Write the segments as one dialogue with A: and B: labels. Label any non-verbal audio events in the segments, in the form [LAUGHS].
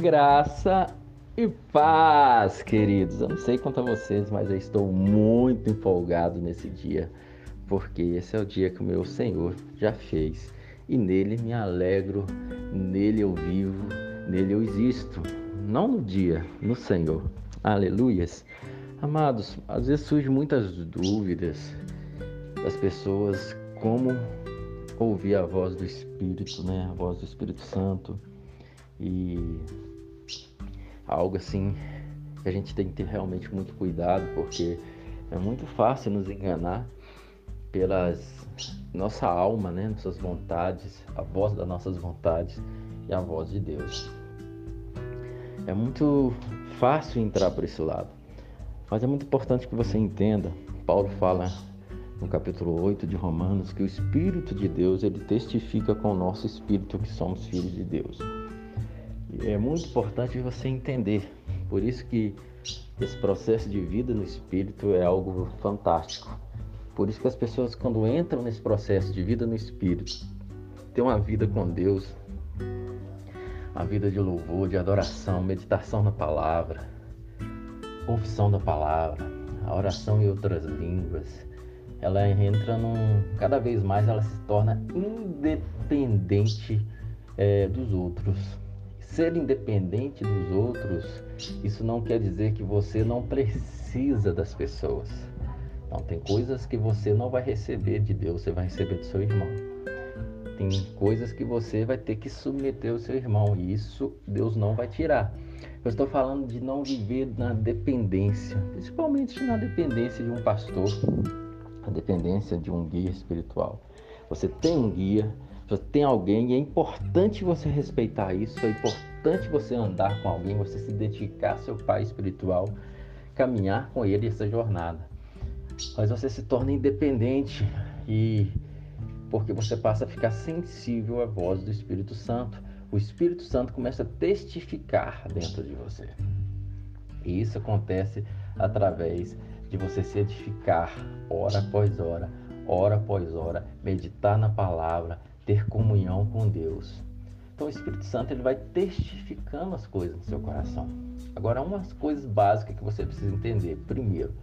A: Graça e paz, queridos. Eu não sei quanto a vocês, mas eu estou muito empolgado nesse dia, porque esse é o dia que o meu Senhor já fez e nele me alegro, nele eu vivo, nele eu existo. Não no dia, no Senhor. Aleluias. Amados, às vezes surgem muitas dúvidas das pessoas como ouvir a voz do Espírito, né? A voz do Espírito Santo. E algo assim que a gente tem que ter realmente muito cuidado, porque é muito fácil nos enganar pelas nossa alma, né, nossas vontades, a voz das nossas vontades e a voz de Deus. É muito fácil entrar por esse lado, mas é muito importante que você entenda. Paulo fala no capítulo 8 de Romanos que o Espírito de Deus ele testifica com o nosso espírito que somos filhos de Deus. É muito importante você entender. Por isso que esse processo de vida no espírito é algo fantástico. Por isso que as pessoas quando entram nesse processo de vida no espírito, têm uma vida com Deus, a vida de louvor, de adoração, meditação na palavra, confissão da palavra, a oração em outras línguas, ela entra num. Cada vez mais ela se torna independente é, dos outros. Ser independente dos outros, isso não quer dizer que você não precisa das pessoas. Não, tem coisas que você não vai receber de Deus, você vai receber do seu irmão. Tem coisas que você vai ter que submeter ao seu irmão, e isso Deus não vai tirar. Eu estou falando de não viver na dependência, principalmente na dependência de um pastor, a dependência de um guia espiritual. Você tem um guia, tem alguém e é importante você respeitar isso, é importante você andar com alguém, você se dedicar ao seu pai espiritual, caminhar com ele essa jornada. Mas você se torna independente e porque você passa a ficar sensível à voz do Espírito Santo. O Espírito Santo começa a testificar dentro de você. E isso acontece através de você se edificar hora após hora, hora após hora, meditar na palavra, ter comunhão com Deus. Então o Espírito Santo ele vai testificando as coisas no seu coração. Agora, umas coisas básicas que você precisa entender. Primeiro,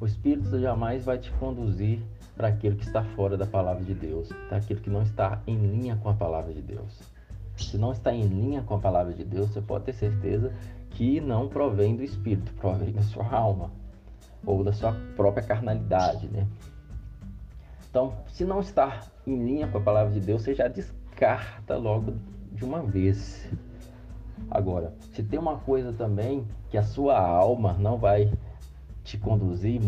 A: o Espírito jamais vai te conduzir para aquilo que está fora da palavra de Deus, para aquilo que não está em linha com a palavra de Deus. Se não está em linha com a palavra de Deus, você pode ter certeza que não provém do Espírito, provém da sua alma ou da sua própria carnalidade, né? Então, se não está em linha com a palavra de Deus, você já descarta logo de uma vez. Agora, se tem uma coisa também que a sua alma não vai te conduzir,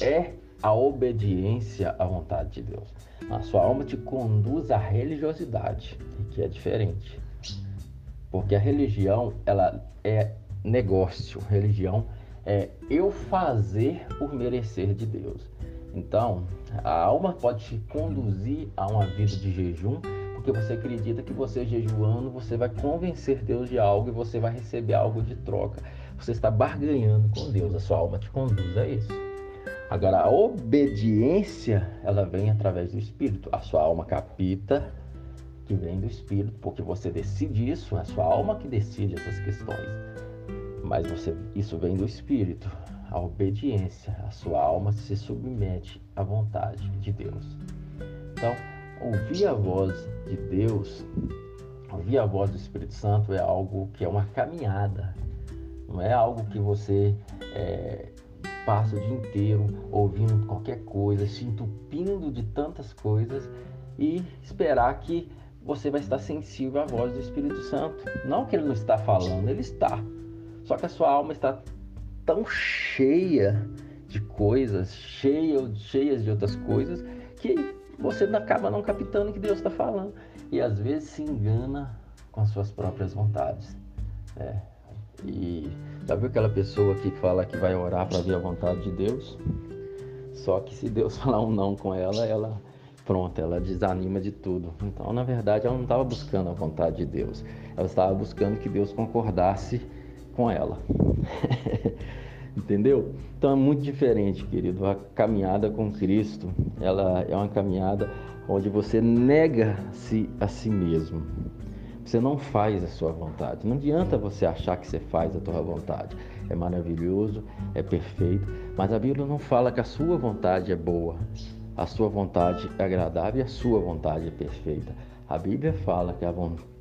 A: é a obediência à vontade de Deus. A sua alma te conduz à religiosidade, que é diferente. Porque a religião, ela é negócio. Religião é eu fazer por merecer de Deus. Então, a alma pode te conduzir a uma vida de jejum, porque você acredita que você jejuando, você vai convencer Deus de algo e você vai receber algo de troca. Você está barganhando com Deus, a sua alma te conduz a isso. Agora, a obediência, ela vem através do Espírito. A sua alma capita, que vem do Espírito, porque você decide isso, é a sua alma que decide essas questões mas você, isso vem do espírito, a obediência, a sua alma se submete à vontade de Deus. Então, ouvir a voz de Deus, ouvir a voz do Espírito Santo é algo que é uma caminhada, não é algo que você é, passa o dia inteiro ouvindo qualquer coisa, se entupindo de tantas coisas e esperar que você vai estar sensível à voz do Espírito Santo. Não que ele não está falando, ele está. Só que a sua alma está tão cheia de coisas, cheia, cheias de outras coisas, que você acaba não captando o que Deus está falando. E às vezes se engana com as suas próprias vontades. Né? E já viu aquela pessoa que fala que vai orar para ver a vontade de Deus? Só que se Deus [LAUGHS] falar um não com ela, ela pronto, ela desanima de tudo. Então, na verdade, ela não estava buscando a vontade de Deus. Ela estava buscando que Deus concordasse com ela. [LAUGHS] Entendeu? Então é muito diferente, querido. A caminhada com Cristo, ela é uma caminhada onde você nega-se a si mesmo. Você não faz a sua vontade. Não adianta você achar que você faz a tua vontade. É maravilhoso, é perfeito, mas a Bíblia não fala que a sua vontade é boa, a sua vontade é agradável e a sua vontade é perfeita. A Bíblia fala que a vontade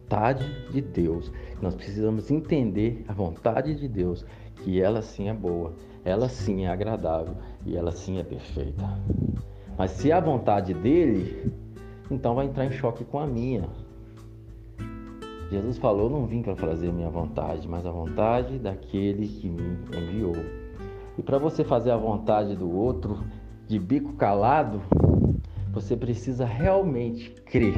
A: de Deus, nós precisamos entender a vontade de Deus, que ela sim é boa, ela sim é agradável e ela sim é perfeita. Mas se a vontade dele, então vai entrar em choque com a minha. Jesus falou: Não vim para fazer a minha vontade, mas a vontade daquele que me enviou. E para você fazer a vontade do outro de bico calado, você precisa realmente crer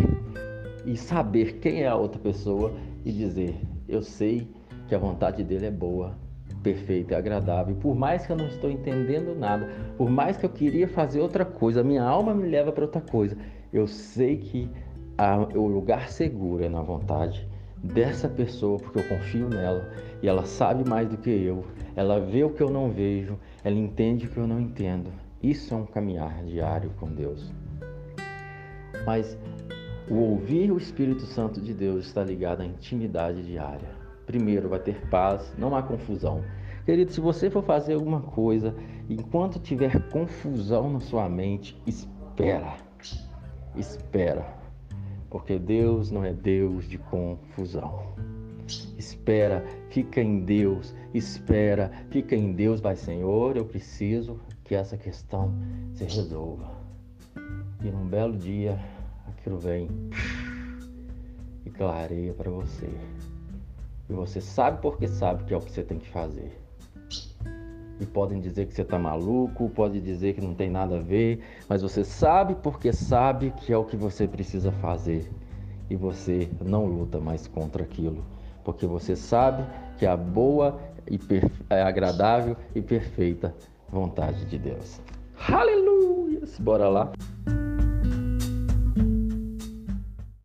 A: e saber quem é a outra pessoa e dizer: Eu sei que a vontade dele é boa, perfeita e agradável. Por mais que eu não estou entendendo nada, por mais que eu queria fazer outra coisa, minha alma me leva para outra coisa. Eu sei que a, o lugar seguro é na vontade dessa pessoa, porque eu confio nela e ela sabe mais do que eu. Ela vê o que eu não vejo, ela entende o que eu não entendo. Isso é um caminhar diário com Deus. Mas o ouvir o Espírito Santo de Deus está ligado à intimidade diária. Primeiro, vai ter paz, não há confusão. Querido, se você for fazer alguma coisa, enquanto tiver confusão na sua mente, espera. Espera porque Deus não é Deus de confusão. Espera, fica em Deus, espera, fica em Deus, vai Senhor, eu preciso que essa questão se resolva. E num belo dia, aquilo vem e clareia para você. E você sabe porque sabe que é o que você tem que fazer e podem dizer que você está maluco, pode dizer que não tem nada a ver, mas você sabe porque sabe que é o que você precisa fazer e você não luta mais contra aquilo, porque você sabe que é a boa e é agradável e perfeita vontade de Deus. Aleluia! Bora lá.